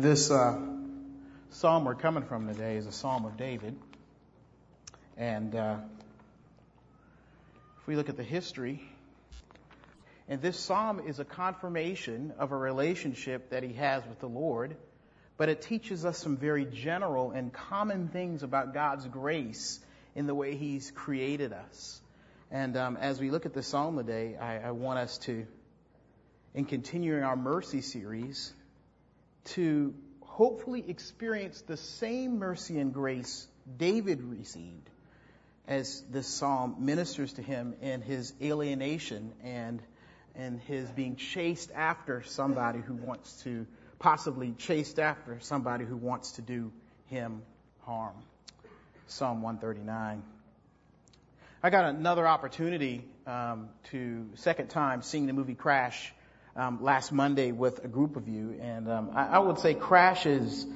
This uh, psalm we're coming from today is a psalm of David. And uh, if we look at the history, and this psalm is a confirmation of a relationship that he has with the Lord, but it teaches us some very general and common things about God's grace in the way he's created us. And um, as we look at the psalm today, I, I want us to, in continuing our mercy series, to hopefully experience the same mercy and grace David received as this psalm ministers to him in his alienation and and his being chased after somebody who wants to possibly chased after somebody who wants to do him harm. Psalm 139. I got another opportunity um, to second time seeing the movie Crash um, last Monday with a group of you, and um, I, I, would say Crash is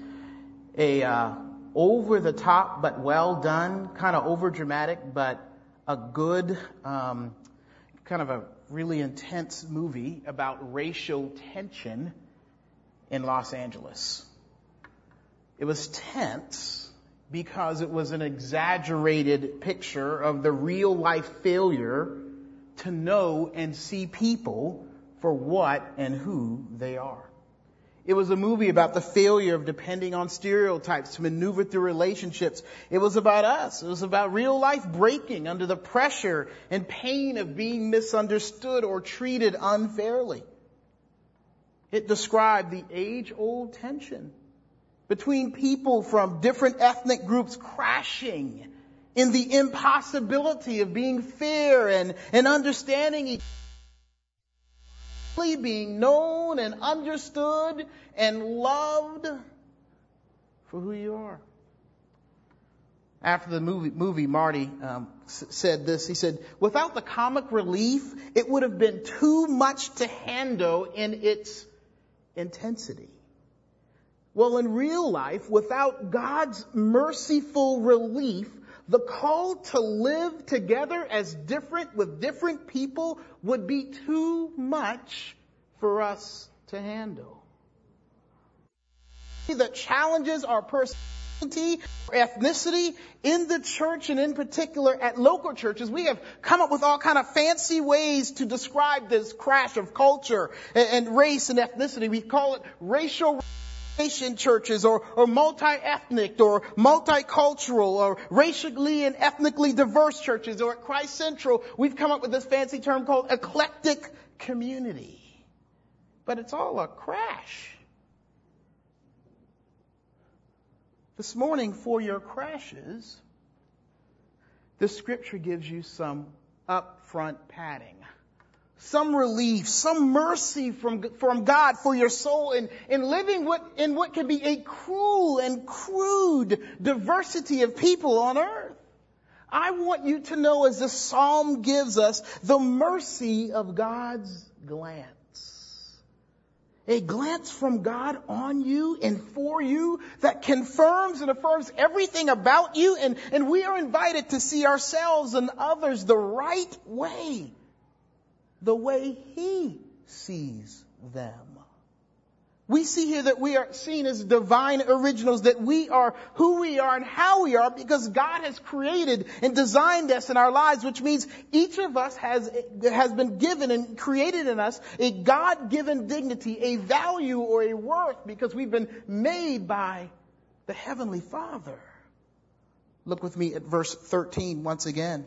a uh, over the top but well done, kind of over dramatic, but a good, um, kind of a really intense movie about racial tension in Los Angeles. It was tense because it was an exaggerated picture of the real life failure to know and see people for what and who they are. It was a movie about the failure of depending on stereotypes to maneuver through relationships. It was about us. It was about real life breaking under the pressure and pain of being misunderstood or treated unfairly. It described the age old tension between people from different ethnic groups crashing in the impossibility of being fair and, and understanding each being known and understood and loved for who you are. After the movie, movie Marty um, s- said this. He said, "Without the comic relief, it would have been too much to handle in its intensity." Well, in real life, without God's merciful relief, the call to live together as different with different people would be too much for us to handle. That challenges our personality, ethnicity in the church and in particular at local churches. We have come up with all kind of fancy ways to describe this crash of culture and race and ethnicity. We call it racial Asian churches or, or multi-ethnic or multicultural or racially and ethnically diverse churches or at Christ Central, we've come up with this fancy term called eclectic community. But it's all a crash. This morning for your crashes, the scripture gives you some upfront padding some relief, some mercy from, from God for your soul in, in living what, in what can be a cruel and crude diversity of people on earth. I want you to know as the psalm gives us the mercy of God's glance. A glance from God on you and for you that confirms and affirms everything about you and, and we are invited to see ourselves and others the right way the way He sees them. We see here that we are seen as divine originals, that we are who we are and how we are because God has created and designed us in our lives, which means each of us has, has been given and created in us a God-given dignity, a value or a worth because we've been made by the Heavenly Father. Look with me at verse 13 once again.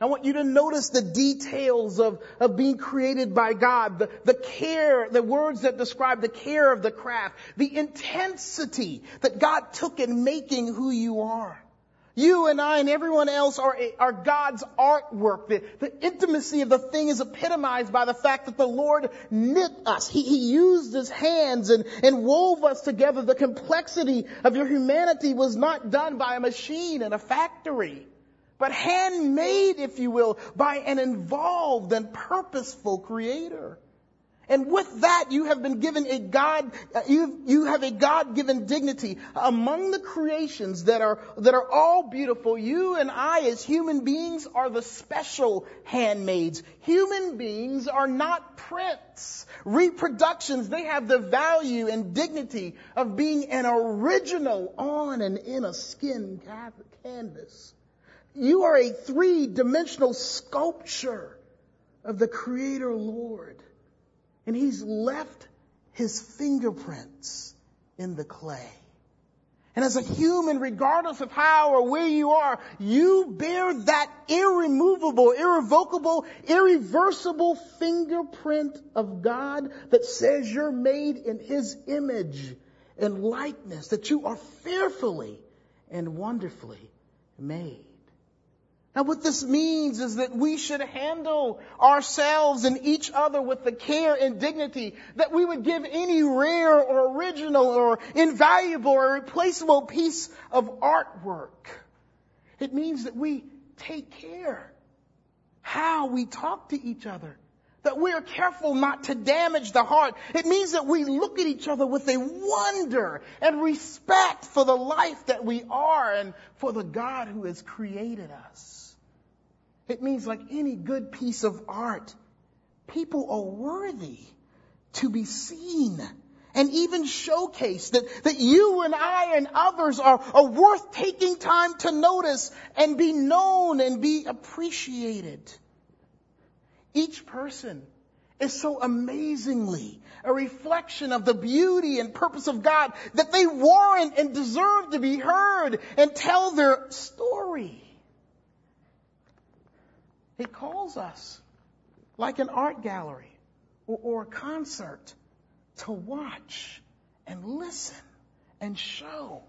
I want you to notice the details of, of being created by God, the, the care, the words that describe the care of the craft, the intensity that God took in making who you are. You and I and everyone else are, are God's artwork. The, the intimacy of the thing is epitomized by the fact that the Lord knit us. He, he used His hands and, and wove us together. The complexity of your humanity was not done by a machine in a factory but handmade, if you will, by an involved and purposeful creator. And with that, you have been given a God, uh, you, you have a God-given dignity among the creations that are, that are all beautiful. You and I as human beings are the special handmaids. Human beings are not prints, reproductions. They have the value and dignity of being an original on and in a skin canvas. You are a three-dimensional sculpture of the Creator Lord. And He's left His fingerprints in the clay. And as a human, regardless of how or where you are, you bear that irremovable, irrevocable, irreversible fingerprint of God that says you're made in His image and likeness, that you are fearfully and wonderfully made. Now what this means is that we should handle ourselves and each other with the care and dignity that we would give any rare or original or invaluable or replaceable piece of artwork. It means that we take care how we talk to each other. That we are careful not to damage the heart. It means that we look at each other with a wonder and respect for the life that we are and for the God who has created us. It means like any good piece of art, people are worthy to be seen and even showcased that, that you and I and others are, are worth taking time to notice and be known and be appreciated. Each person is so amazingly a reflection of the beauty and purpose of God that they warrant and deserve to be heard and tell their story. It calls us, like an art gallery or, or a concert, to watch and listen and show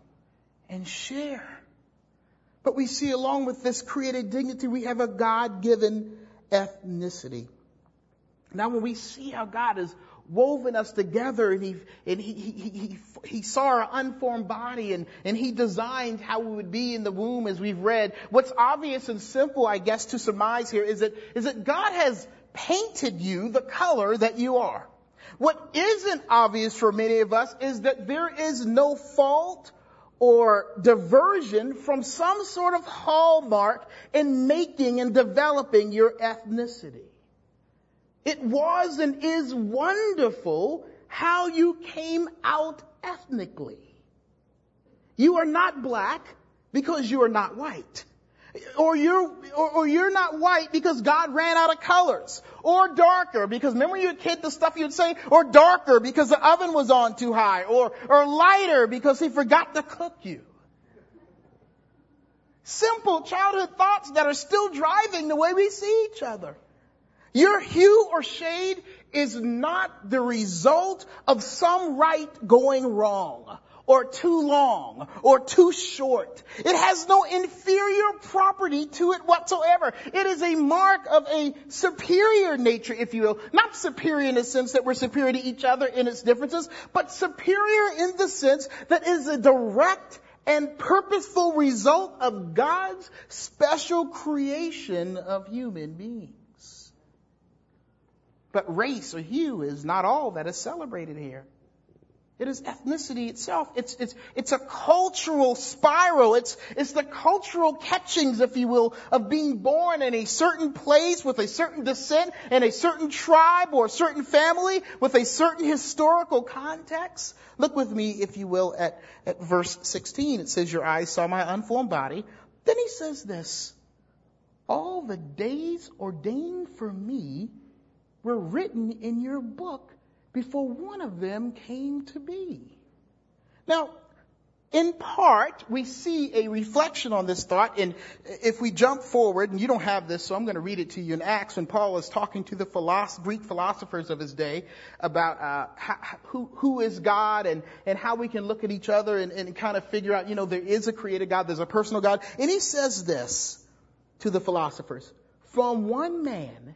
and share. But we see along with this created dignity, we have a God-given ethnicity. Now when we see how God is woven us together and he, and he, he, he, he saw our unformed body and, and he designed how we would be in the womb as we've read. What's obvious and simple, I guess, to surmise here is that, is that God has painted you the color that you are. What isn't obvious for many of us is that there is no fault or diversion from some sort of hallmark in making and developing your ethnicity. It was and is wonderful how you came out ethnically. You are not black because you are not white. Or you're, or, or, you're not white because God ran out of colors. Or darker because remember you were a kid the stuff you'd say? Or darker because the oven was on too high. Or, or lighter because he forgot to cook you. Simple childhood thoughts that are still driving the way we see each other. Your hue or shade is not the result of some right going wrong or too long or too short. It has no inferior property to it whatsoever. It is a mark of a superior nature, if you will. Not superior in the sense that we're superior to each other in its differences, but superior in the sense that is a direct and purposeful result of God's special creation of human beings. But race or hue is not all that is celebrated here. It is ethnicity itself. It's, it's, it's a cultural spiral. It's, it's the cultural catchings, if you will, of being born in a certain place with a certain descent in a certain tribe or a certain family with a certain historical context. Look with me, if you will, at, at verse 16. It says, your eyes saw my unformed body. Then he says this, all the days ordained for me were written in your book before one of them came to be. Now, in part, we see a reflection on this thought, and if we jump forward, and you don't have this, so I'm going to read it to you in Acts when Paul is talking to the philosoph- Greek philosophers of his day about uh, how, who, who is God and, and how we can look at each other and, and kind of figure out, you know, there is a created God, there's a personal God. And he says this to the philosophers, from one man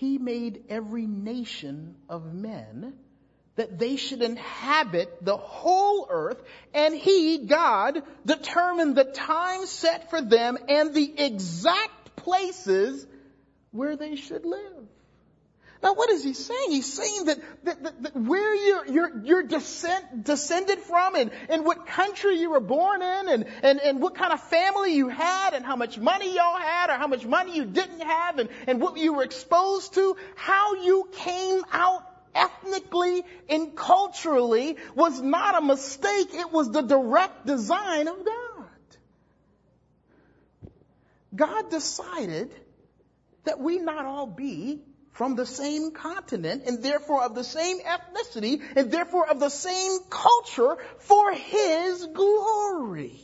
he made every nation of men that they should inhabit the whole earth, and he, God, determined the time set for them and the exact places where they should live. Now what is he saying? He's saying that, that, that, that where you're, you're, you're descent, descended from and, and what country you were born in and, and, and what kind of family you had and how much money y'all had or how much money you didn't have and, and what you were exposed to, how you came out ethnically and culturally was not a mistake. It was the direct design of God. God decided that we not all be from the same continent and therefore of the same ethnicity and therefore of the same culture for His glory.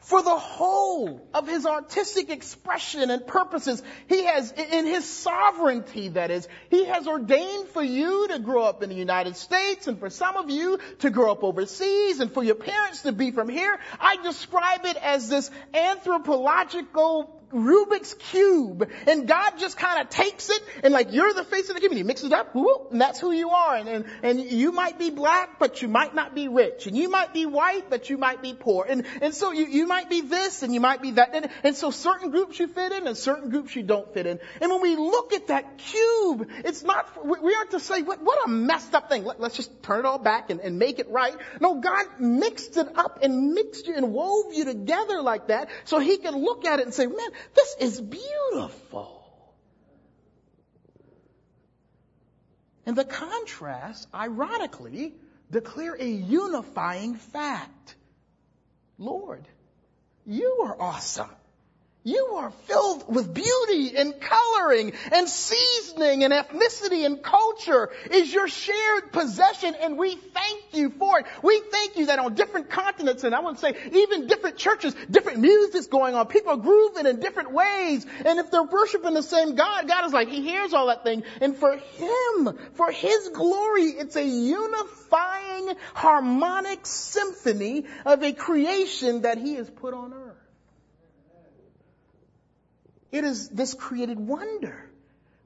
For the whole of His artistic expression and purposes, He has, in His sovereignty that is, He has ordained for you to grow up in the United States and for some of you to grow up overseas and for your parents to be from here. I describe it as this anthropological Rubik's Cube. And God just kind of takes it and like you're the face of the he mixes it up, whoop, and that's who you are. And, and, and you might be black, but you might not be rich. And you might be white, but you might be poor. And, and so you, you might be this and you might be that. And, and so certain groups you fit in and certain groups you don't fit in. And when we look at that cube, it's not, we aren't to say, what, what a messed up thing. Let, us just turn it all back and, and make it right. No, God mixed it up and mixed you and wove you together like that so he can look at it and say, man, this is beautiful. And the contrast, ironically, declare a unifying fact. Lord, you are awesome. You are filled with beauty and coloring and seasoning and ethnicity and culture is your shared possession and we thank you for it. We thank you that on different continents and I would say even different churches, different music's going on. People are grooving in different ways. And if they're worshiping the same God, God is like, He hears all that thing. And for Him, for His glory, it's a unifying harmonic symphony of a creation that He has put on earth. It is this created wonder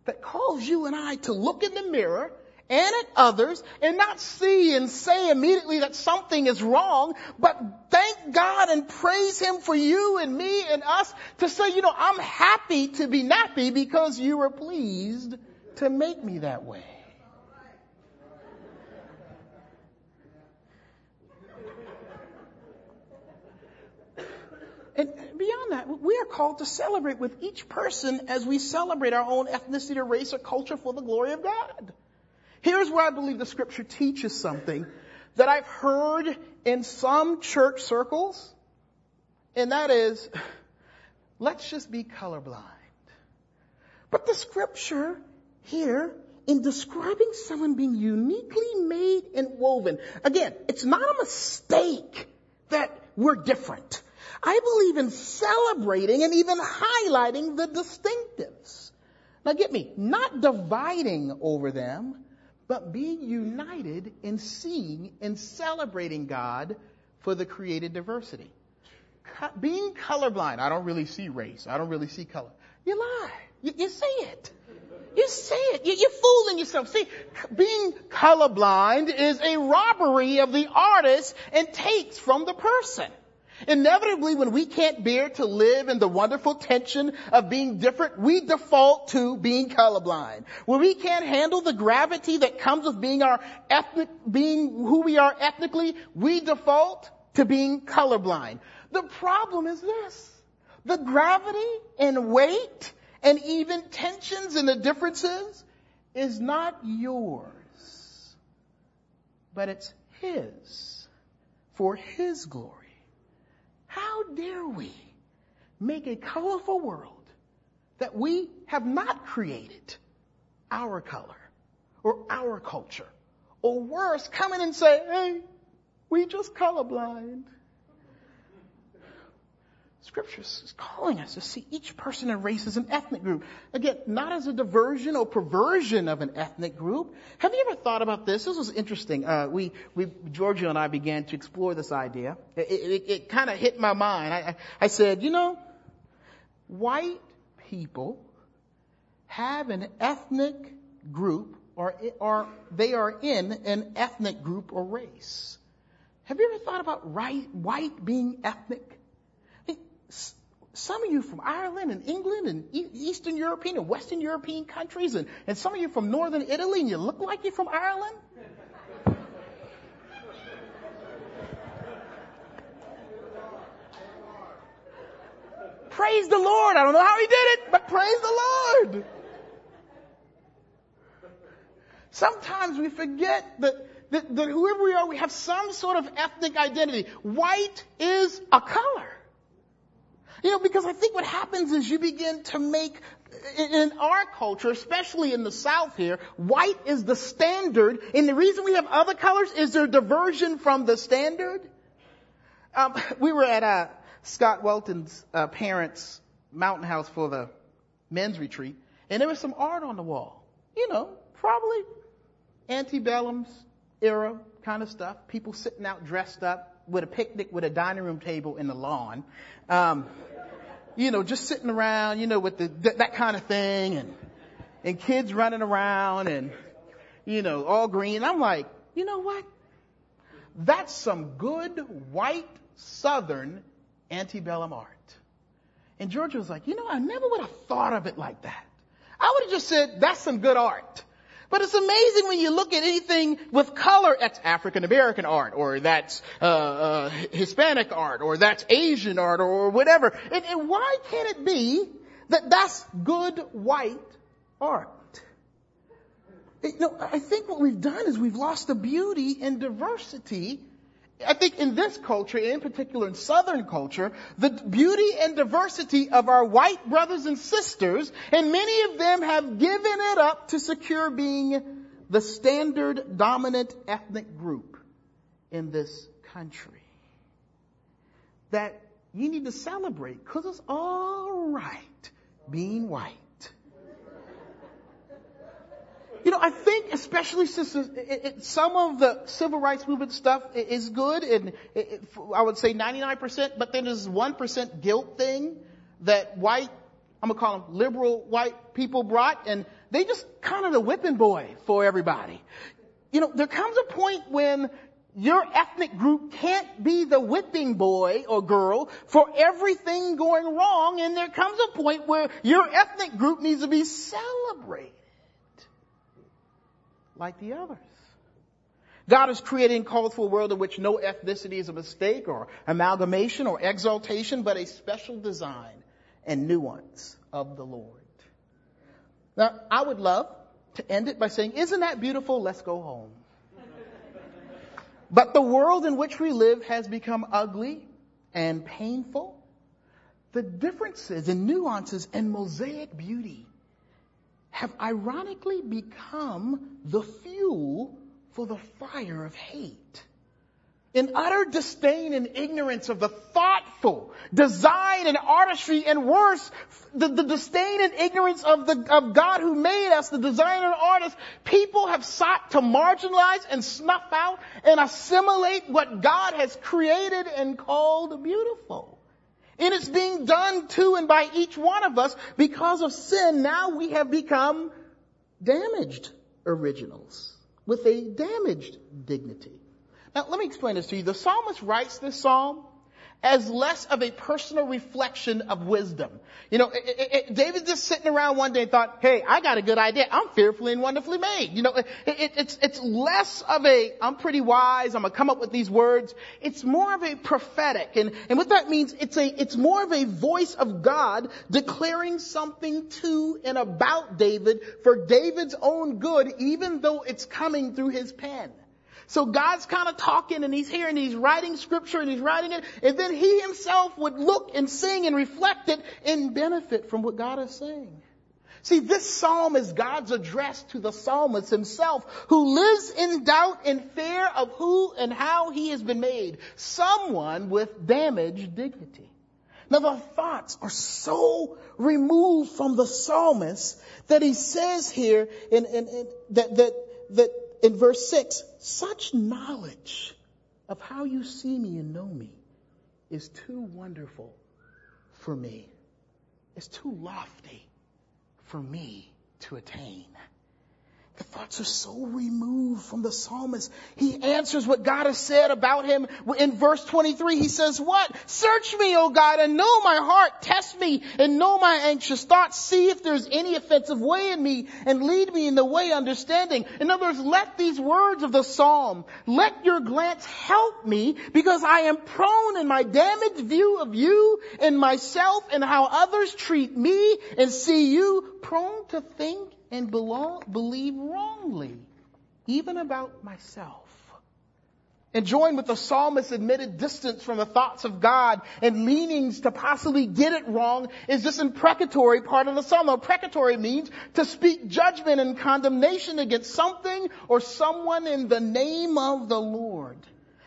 that calls you and I to look in the mirror and at others and not see and say immediately that something is wrong, but thank God and praise Him for you and me and us to say, you know, I'm happy to be nappy because you were pleased to make me that way. And beyond that, we are called to celebrate with each person as we celebrate our own ethnicity or race or culture for the glory of God. Here's where I believe the scripture teaches something that I've heard in some church circles, and that is, let's just be colorblind. But the scripture here in describing someone being uniquely made and woven, again, it's not a mistake that we're different. I believe in celebrating and even highlighting the distinctives. Now get me, not dividing over them, but being united in seeing and celebrating God for the created diversity. being colorblind, I don't really see race. I don't really see color. You lie. You, you say it. You see it. You, you're fooling yourself. See, being colorblind is a robbery of the artist and takes from the person. Inevitably, when we can't bear to live in the wonderful tension of being different, we default to being colorblind. When we can't handle the gravity that comes with being our ethnic, being who we are ethnically, we default to being colorblind. The problem is this. The gravity and weight and even tensions and the differences is not yours, but it's His for His glory. How dare we make a colorful world that we have not created our color or our culture? Or worse, come in and say, hey, we just colorblind. Scripture is calling us to see each person and race as an ethnic group. Again, not as a diversion or perversion of an ethnic group. Have you ever thought about this? This was interesting. Uh, we, we, Georgia and I began to explore this idea. It, it, it kind of hit my mind. I, I, said, you know, white people have an ethnic group or, are they are in an ethnic group or race. Have you ever thought about right, white being ethnic? Some of you from Ireland and England and Eastern European and Western European countries and, and some of you from Northern Italy and you look like you're from Ireland. praise the Lord. I don't know how he did it, but praise the Lord. Sometimes we forget that, that, that whoever we are, we have some sort of ethnic identity. White is a color. You know, because I think what happens is you begin to make, in our culture, especially in the South here, white is the standard, and the reason we have other colors is there diversion from the standard. Um, we were at uh, Scott Welton's uh, parents' mountain house for the men's retreat, and there was some art on the wall. You know, probably antebellum's era kind of stuff. People sitting out dressed up with a picnic with a dining room table in the lawn. Um, you know, just sitting around, you know, with the, th- that kind of thing and, and kids running around and, you know, all green. I'm like, you know what? That's some good white southern antebellum art. And Georgia was like, you know, I never would have thought of it like that. I would have just said, that's some good art. But it's amazing when you look at anything with color, that's African American art, or that's uh, uh, Hispanic art, or that's Asian art, or whatever. And, and why can't it be that that's good white art? You know, I think what we've done is we've lost the beauty and diversity I think in this culture, in particular in Southern culture, the beauty and diversity of our white brothers and sisters, and many of them have given it up to secure being the standard dominant ethnic group in this country. That you need to celebrate because it's all right being white. You know, I think especially since it, it, some of the civil rights movement stuff is good, and it, I would say 99%, but then there's 1% guilt thing that white, I'm gonna call them liberal white people brought, and they just kind of the whipping boy for everybody. You know, there comes a point when your ethnic group can't be the whipping boy or girl for everything going wrong, and there comes a point where your ethnic group needs to be celebrated like the others. God has created and called for a world in which no ethnicity is a mistake or amalgamation or exaltation, but a special design and nuance of the Lord. Now, I would love to end it by saying, isn't that beautiful? Let's go home. but the world in which we live has become ugly and painful. The differences and nuances and mosaic beauty have ironically become the fuel for the fire of hate. In utter disdain and ignorance of the thoughtful design and artistry and worse, the, the disdain and ignorance of the, of God who made us, the designer and artist, people have sought to marginalize and snuff out and assimilate what God has created and called beautiful. And it's being done to and by each one of us because of sin. Now we have become damaged originals with a damaged dignity. Now let me explain this to you. The psalmist writes this psalm as less of a personal reflection of wisdom. You know, it, it, it, David just sitting around one day and thought, hey, I got a good idea. I'm fearfully and wonderfully made. You know, it's, it's less of a, I'm pretty wise, I'm gonna come up with these words. It's more of a prophetic. And, and what that means, it's a, it's more of a voice of God declaring something to and about David for David's own good, even though it's coming through his pen. So God's kind of talking and he's hearing, he's writing scripture and he's writing it, and then he himself would look and sing and reflect it and benefit from what God is saying. See, this psalm is God's address to the psalmist himself who lives in doubt and fear of who and how he has been made. Someone with damaged dignity. Now the thoughts are so removed from the psalmist that he says here in, in, in, that, that, that in verse 6, such knowledge of how you see me and know me is too wonderful for me. It's too lofty for me to attain. The thoughts are so removed from the psalmist. He answers what God has said about him in verse 23. He says, what? Search me, O God, and know my heart. Test me and know my anxious thoughts. See if there's any offensive way in me and lead me in the way understanding. In other words, let these words of the psalm, let your glance help me because I am prone in my damaged view of you and myself and how others treat me and see you prone to think and belong, believe wrongly, even about myself. And join with the psalmist's admitted distance from the thoughts of God and leanings to possibly get it wrong is this imprecatory part of the psalm. Imprecatory means to speak judgment and condemnation against something or someone in the name of the Lord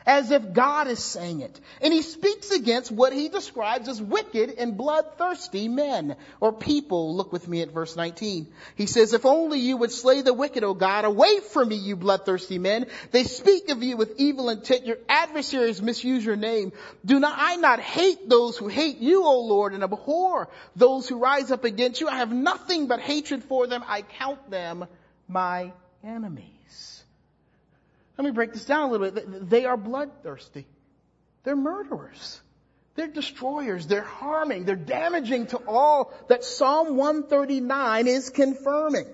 as if God is saying it. And he speaks against what he describes as wicked and bloodthirsty men or people. Look with me at verse 19. He says, if only you would slay the wicked, O God, away from me, you bloodthirsty men. They speak of you with evil intent. Your adversaries misuse your name. Do not I not hate those who hate you, O Lord, and abhor those who rise up against you? I have nothing but hatred for them. I count them my enemies. Let me break this down a little bit. They are bloodthirsty. They're murderers. They're destroyers. They're harming. They're damaging to all that Psalm 139 is confirming.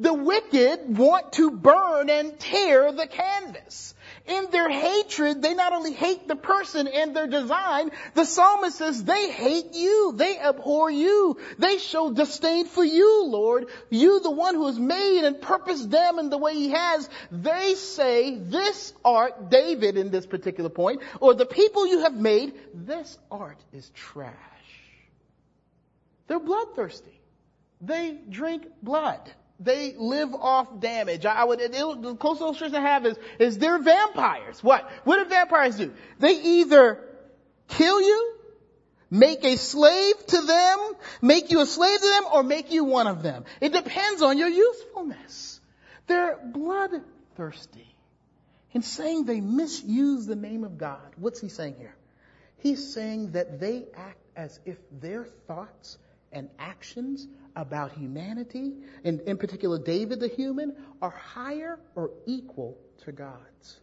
The wicked want to burn and tear the canvas in their hatred, they not only hate the person and their design, the psalmist says they hate you. They abhor you. They show disdain for you, Lord. You, the one who has made and purposed them in the way he has. They say, this art, David in this particular point, or the people you have made, this art is trash. They're bloodthirsty. They drink blood they live off damage. I the closest illustration I have is, is they're vampires. What? What do vampires do? They either kill you, make a slave to them, make you a slave to them, or make you one of them. It depends on your usefulness. They're bloodthirsty. In saying they misuse the name of God, what's he saying here? He's saying that they act as if their thoughts and actions about humanity, and in particular David the human, are higher or equal to God's.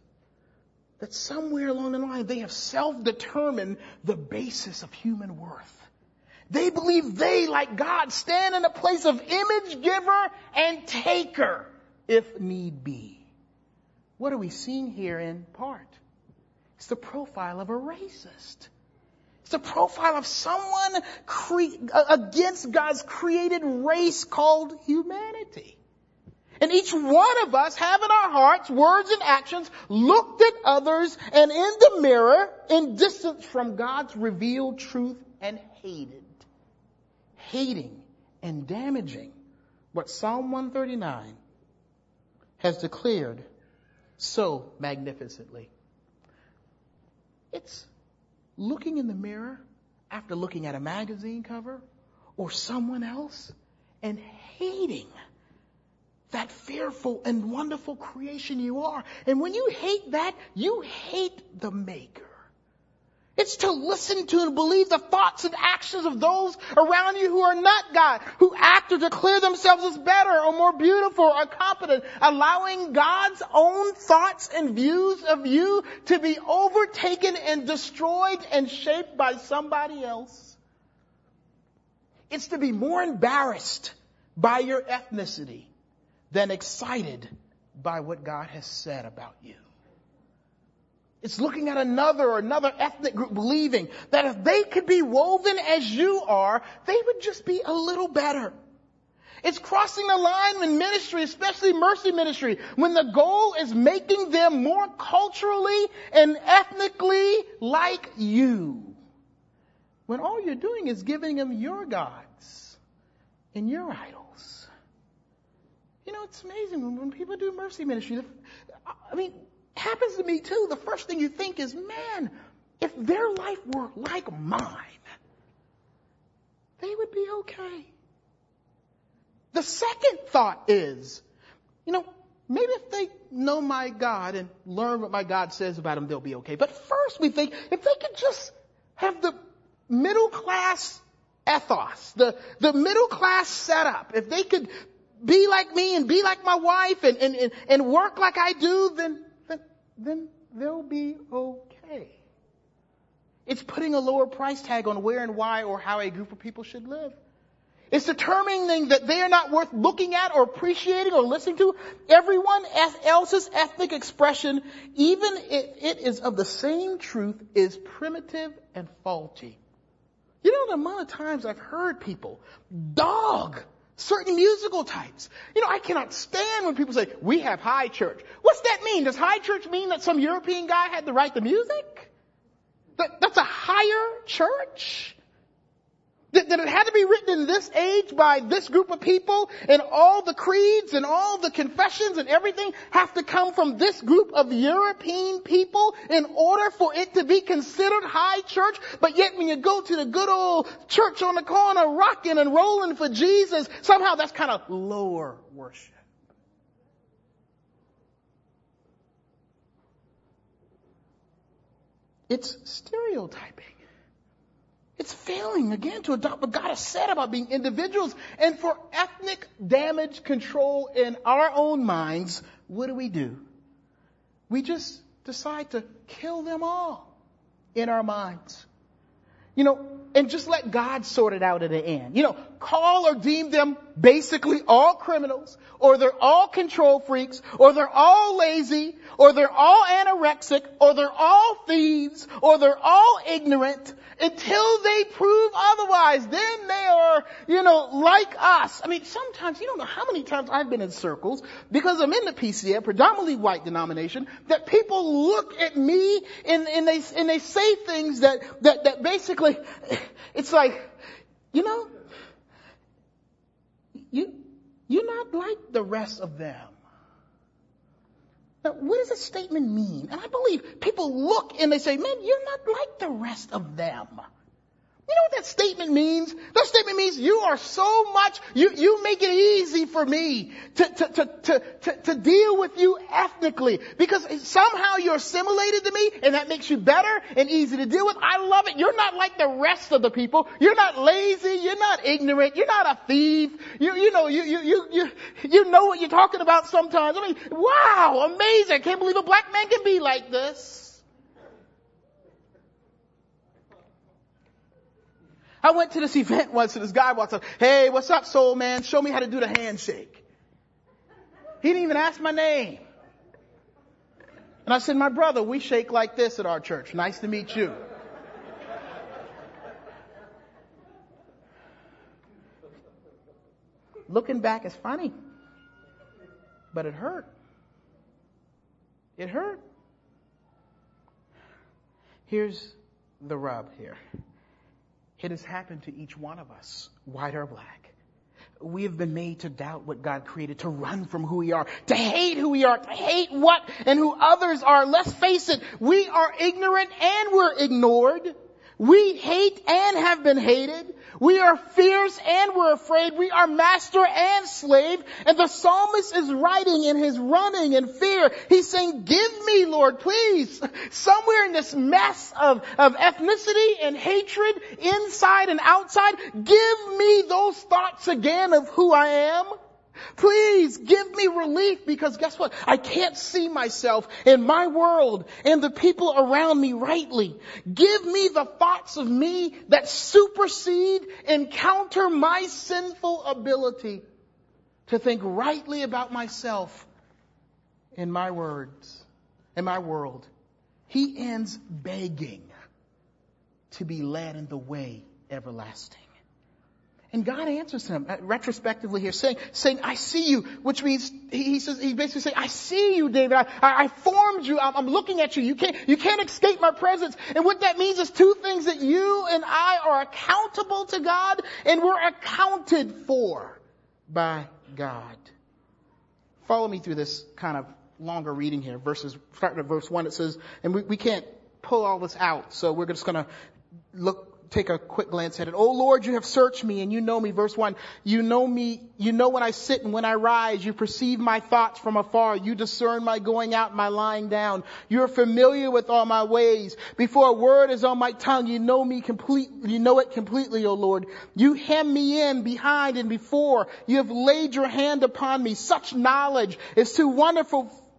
That somewhere along the line they have self-determined the basis of human worth. They believe they, like God, stand in a place of image giver and taker, if need be. What are we seeing here in part? It's the profile of a racist. It's a profile of someone cre- against God's created race called humanity. And each one of us have in our hearts, words and actions, looked at others and in the mirror in distance from God's revealed truth and hated. Hating and damaging what Psalm 139 has declared so magnificently. It's looking in the mirror after looking at a magazine cover or someone else and hating that fearful and wonderful creation you are. And when you hate that, you hate the maker. It's to listen to and believe the thoughts and actions of those around you who are not God, who act or declare themselves as better or more beautiful or competent, allowing God's own thoughts and views of you to be overtaken and destroyed and shaped by somebody else. It's to be more embarrassed by your ethnicity than excited by what God has said about you. It's looking at another or another ethnic group believing that if they could be woven as you are, they would just be a little better. It's crossing the line in ministry, especially mercy ministry, when the goal is making them more culturally and ethnically like you. When all you're doing is giving them your gods and your idols. You know, it's amazing when, people do mercy ministry. I mean, happens to me too. The first thing you think is, man, if their life were like mine, they would be okay. The second thought is, you know, maybe if they know my God and learn what my God says about them, they'll be okay. But first we think, if they could just have the middle class ethos, the, the middle class setup, if they could be like me and be like my wife and, and, and, and work like I do, then, then, they'll be okay. It's putting a lower price tag on where and why or how a group of people should live. It's determining that they are not worth looking at or appreciating or listening to. Everyone else's ethnic expression, even if it is of the same truth, is primitive and faulty. You know the amount of times I've heard people dog certain musical types. You know, I cannot stand when people say, we have high church. What's that mean? Does high church mean that some European guy had to write the music? That, that's a higher church? That, that it had to be written in this age by this group of people and all the creeds and all the confessions and everything have to come from this group of European people in order for it to be considered high church. But yet when you go to the good old church on the corner rocking and rolling for Jesus, somehow that's kind of lower worship. It's stereotyping. It's failing again to adopt what God has said about being individuals. And for ethnic damage control in our own minds, what do we do? We just decide to kill them all in our minds. You know, and just let God sort it out at the end. You know, call or deem them basically all criminals, or they're all control freaks, or they're all lazy, or they're all anorexic, or they're all thieves, or they're all ignorant, until they prove otherwise. Then they are, you know, like us. I mean, sometimes, you don't know how many times I've been in circles, because I'm in the PCA, predominantly white denomination, that people look at me and, and they, and they say things that, that, that basically, it's like, you know, you, you're not like the rest of them. Now, what does a statement mean? And I believe people look and they say, man, you're not like the rest of them. You know what that statement means? That statement means you are so much, you, you make it easy for me to, to, to, to, to, to deal with you ethnically. Because somehow you're assimilated to me and that makes you better and easy to deal with. I love it. You're not like the rest of the people. You're not lazy. You're not ignorant. You're not a thief. You, you know, you, you, you, you, you know what you're talking about sometimes. I mean, wow, amazing. I can't believe a black man can be like this. I went to this event once and this guy walks up, hey, what's up, soul man? Show me how to do the handshake. He didn't even ask my name. And I said, my brother, we shake like this at our church. Nice to meet you. Looking back, it's funny. But it hurt. It hurt. Here's the rub here. It has happened to each one of us, white or black. We have been made to doubt what God created, to run from who we are, to hate who we are, to hate what and who others are. Let's face it, we are ignorant and we're ignored. We hate and have been hated. We are fierce and we're afraid. We are master and slave. And the psalmist is writing in his running and fear. He's saying, give me, Lord, please, somewhere in this mess of, of ethnicity and hatred, inside and outside, give me those thoughts again of who I am. Please give me relief because guess what? I can't see myself in my world and the people around me rightly. Give me the thoughts of me that supersede and counter my sinful ability to think rightly about myself in my words, in my world. He ends begging to be led in the way everlasting. And God answers him uh, retrospectively here, saying, saying, I see you, which means he says, he basically saying, I see you, David. I, I formed you. I'm, I'm, looking at you. You can't, you can't escape my presence. And what that means is two things that you and I are accountable to God and we're accounted for by God. Follow me through this kind of longer reading here. Verses, starting at verse one, it says, and we, we can't pull all this out, so we're just gonna look take a quick glance at it. Oh Lord, you have searched me and you know me. Verse one, you know me, you know when I sit and when I rise. You perceive my thoughts from afar. You discern my going out my lying down. You are familiar with all my ways. Before a word is on my tongue, you know me completely, you know it completely, O Lord. You hem me in behind and before. You have laid your hand upon me. Such knowledge is too wonderful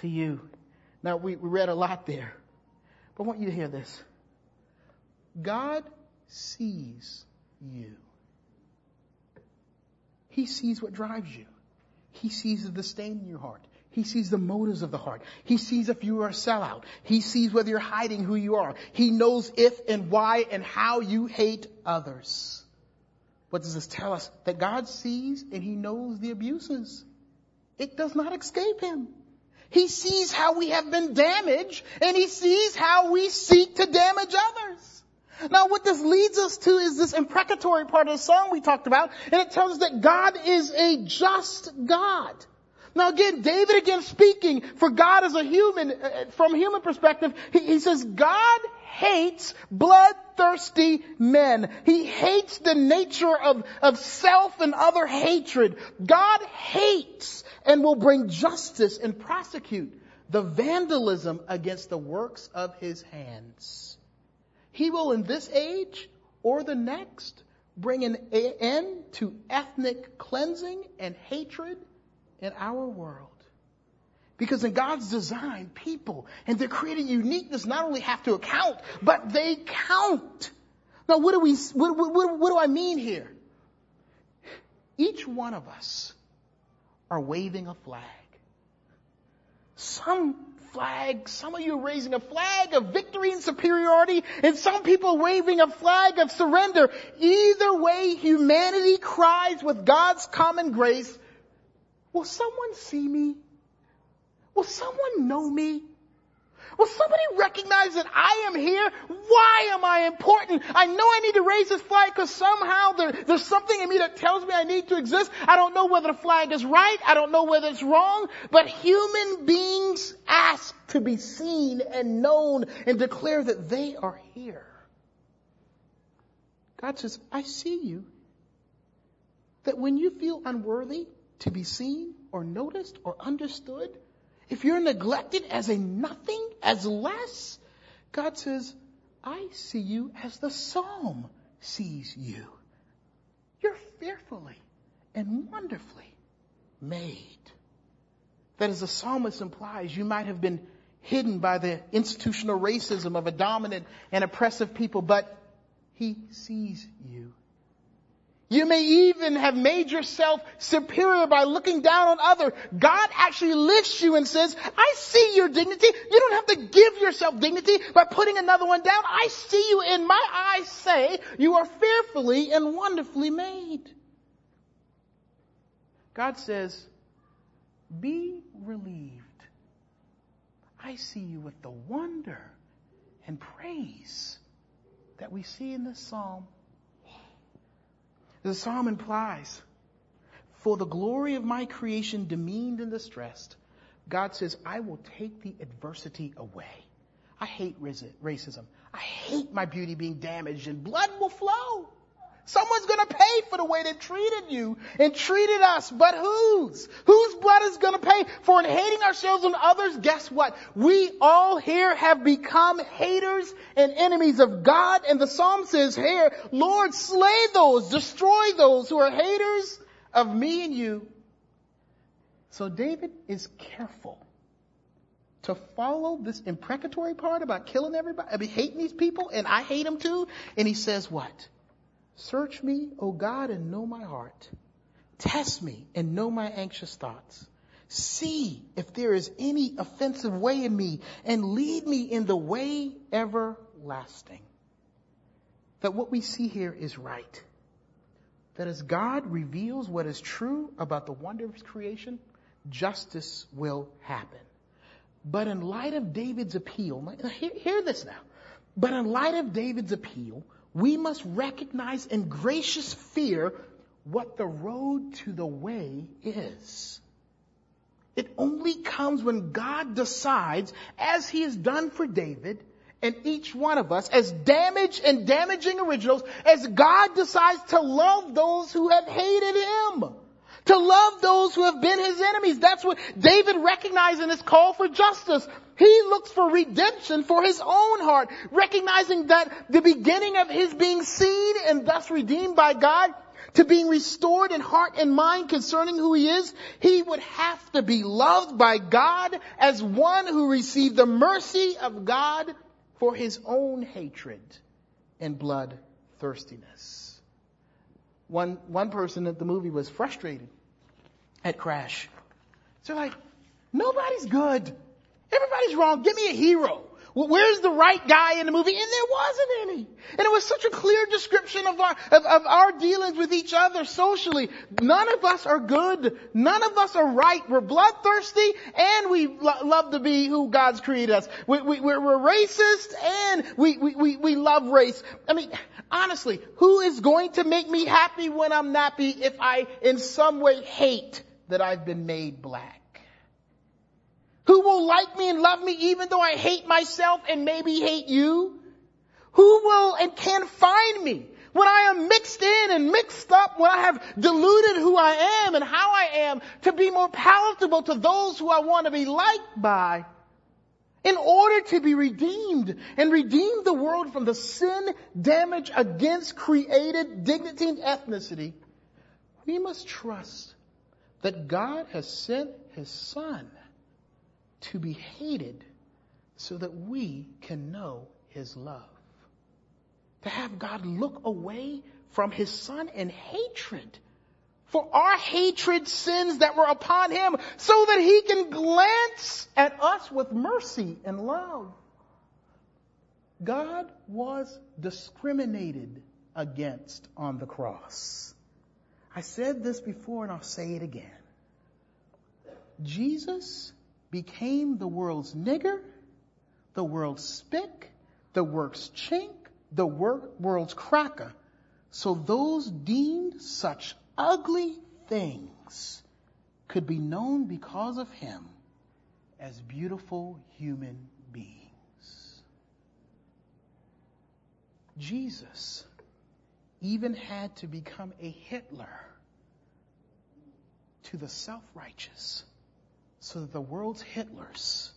to you. Now, we, read a lot there, but I want you to hear this. God sees you. He sees what drives you. He sees the disdain in your heart. He sees the motives of the heart. He sees if you are a sellout. He sees whether you're hiding who you are. He knows if and why and how you hate others. What does this tell us? That God sees and He knows the abuses. It does not escape Him. He sees how we have been damaged and he sees how we seek to damage others. Now what this leads us to is this imprecatory part of the song we talked about and it tells us that God is a just God. Now again, David again speaking for God as a human, uh, from human perspective, he, he says God hates bloodthirsty men. He hates the nature of, of self and other hatred. God hates and will bring justice and prosecute the vandalism against the works of his hands. He will in this age or the next bring an end to ethnic cleansing and hatred in our world. Because in God's design, people and their created uniqueness not only have to account, but they count. Now what do we, what, what, what do I mean here? Each one of us are waving a flag. Some flag, some of you are raising a flag of victory and superiority, and some people waving a flag of surrender. Either way, humanity cries with God's common grace, will someone see me? Will someone know me? Will somebody recognize that I am here? Why am I important? I know I need to raise this flag because somehow there, there's something in me that tells me I need to exist. I don't know whether the flag is right. I don't know whether it's wrong. But human beings ask to be seen and known and declare that they are here. God says, I see you. That when you feel unworthy to be seen or noticed or understood, if you're neglected as a nothing, as less, God says, I see you as the psalm sees you. You're fearfully and wonderfully made. That as the psalmist implies, you might have been hidden by the institutional racism of a dominant and oppressive people, but he sees you. You may even have made yourself superior by looking down on other. God actually lifts you and says, I see your dignity. You don't have to give yourself dignity by putting another one down. I see you in my eyes say you are fearfully and wonderfully made. God says, be relieved. I see you with the wonder and praise that we see in this psalm the psalm implies, for the glory of my creation demeaned and distressed, God says, I will take the adversity away. I hate racism. I hate my beauty being damaged and blood will flow. Someone's gonna pay for the way they treated you and treated us, but whose? Whose blood is gonna pay for in hating ourselves and others? Guess what? We all here have become haters and enemies of God, and the psalm says here, Lord, slay those, destroy those who are haters of me and you. So David is careful to follow this imprecatory part about killing everybody, I mean, hating these people, and I hate them too, and he says what? Search me, O God, and know my heart. Test me and know my anxious thoughts. See if there is any offensive way in me and lead me in the way everlasting. that what we see here is right. That as God reveals what is true about the wonder of his creation, justice will happen. But in light of David's appeal, hear, hear this now. But in light of David's appeal, we must recognize in gracious fear what the road to the way is. It only comes when God decides, as he has done for David, and each one of us, as damaged and damaging originals, as God decides to love those who have hated him. To love those who have been his enemies. That's what David recognized in his call for justice. He looks for redemption for his own heart, recognizing that the beginning of his being seen and thus redeemed by God to being restored in heart and mind concerning who he is, he would have to be loved by God as one who received the mercy of God for his own hatred and bloodthirstiness. One, one person at the movie was frustrated at Crash. So they're like, nobody's good. Everybody's wrong. Give me a hero. Where's the right guy in the movie? And there wasn't any. And it was such a clear description of our, of, of our dealings with each other socially. None of us are good. None of us are right. We're bloodthirsty and we lo- love to be who God's created us. We, we, we're, we're racist and we, we, we, we love race. I mean, honestly, who is going to make me happy when I'm nappy if I in some way hate that I've been made black? Who will like me and love me even though I hate myself and maybe hate you? Who will and can find me when I am mixed in and mixed up, when I have diluted who I am and how I am to be more palatable to those who I want to be liked by? In order to be redeemed and redeem the world from the sin damage against created dignity and ethnicity, we must trust that God has sent His Son to be hated so that we can know his love. To have God look away from his son in hatred for our hatred sins that were upon him so that he can glance at us with mercy and love. God was discriminated against on the cross. I said this before and I'll say it again. Jesus became the world's nigger, the world's spick, the world's chink, the world's cracker. So those deemed such ugly things could be known because of him as beautiful human beings. Jesus even had to become a Hitler to the self-righteous so that the world's Hitlers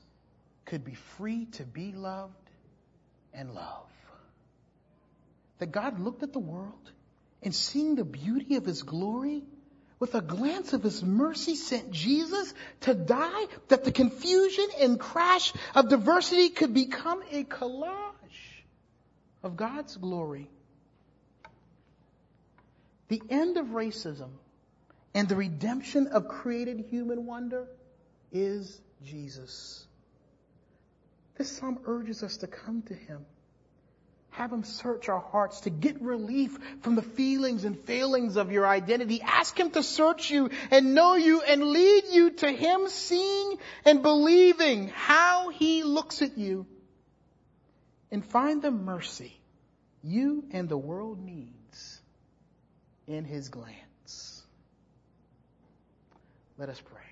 could be free to be loved and love. That God looked at the world and seeing the beauty of His glory, with a glance of His mercy sent Jesus to die that the confusion and crash of diversity could become a collage of God's glory. The end of racism and the redemption of created human wonder is Jesus. This psalm urges us to come to Him. Have Him search our hearts to get relief from the feelings and failings of your identity. Ask Him to search you and know you and lead you to Him seeing and believing how He looks at you. And find the mercy you and the world needs in His glance. Let us pray.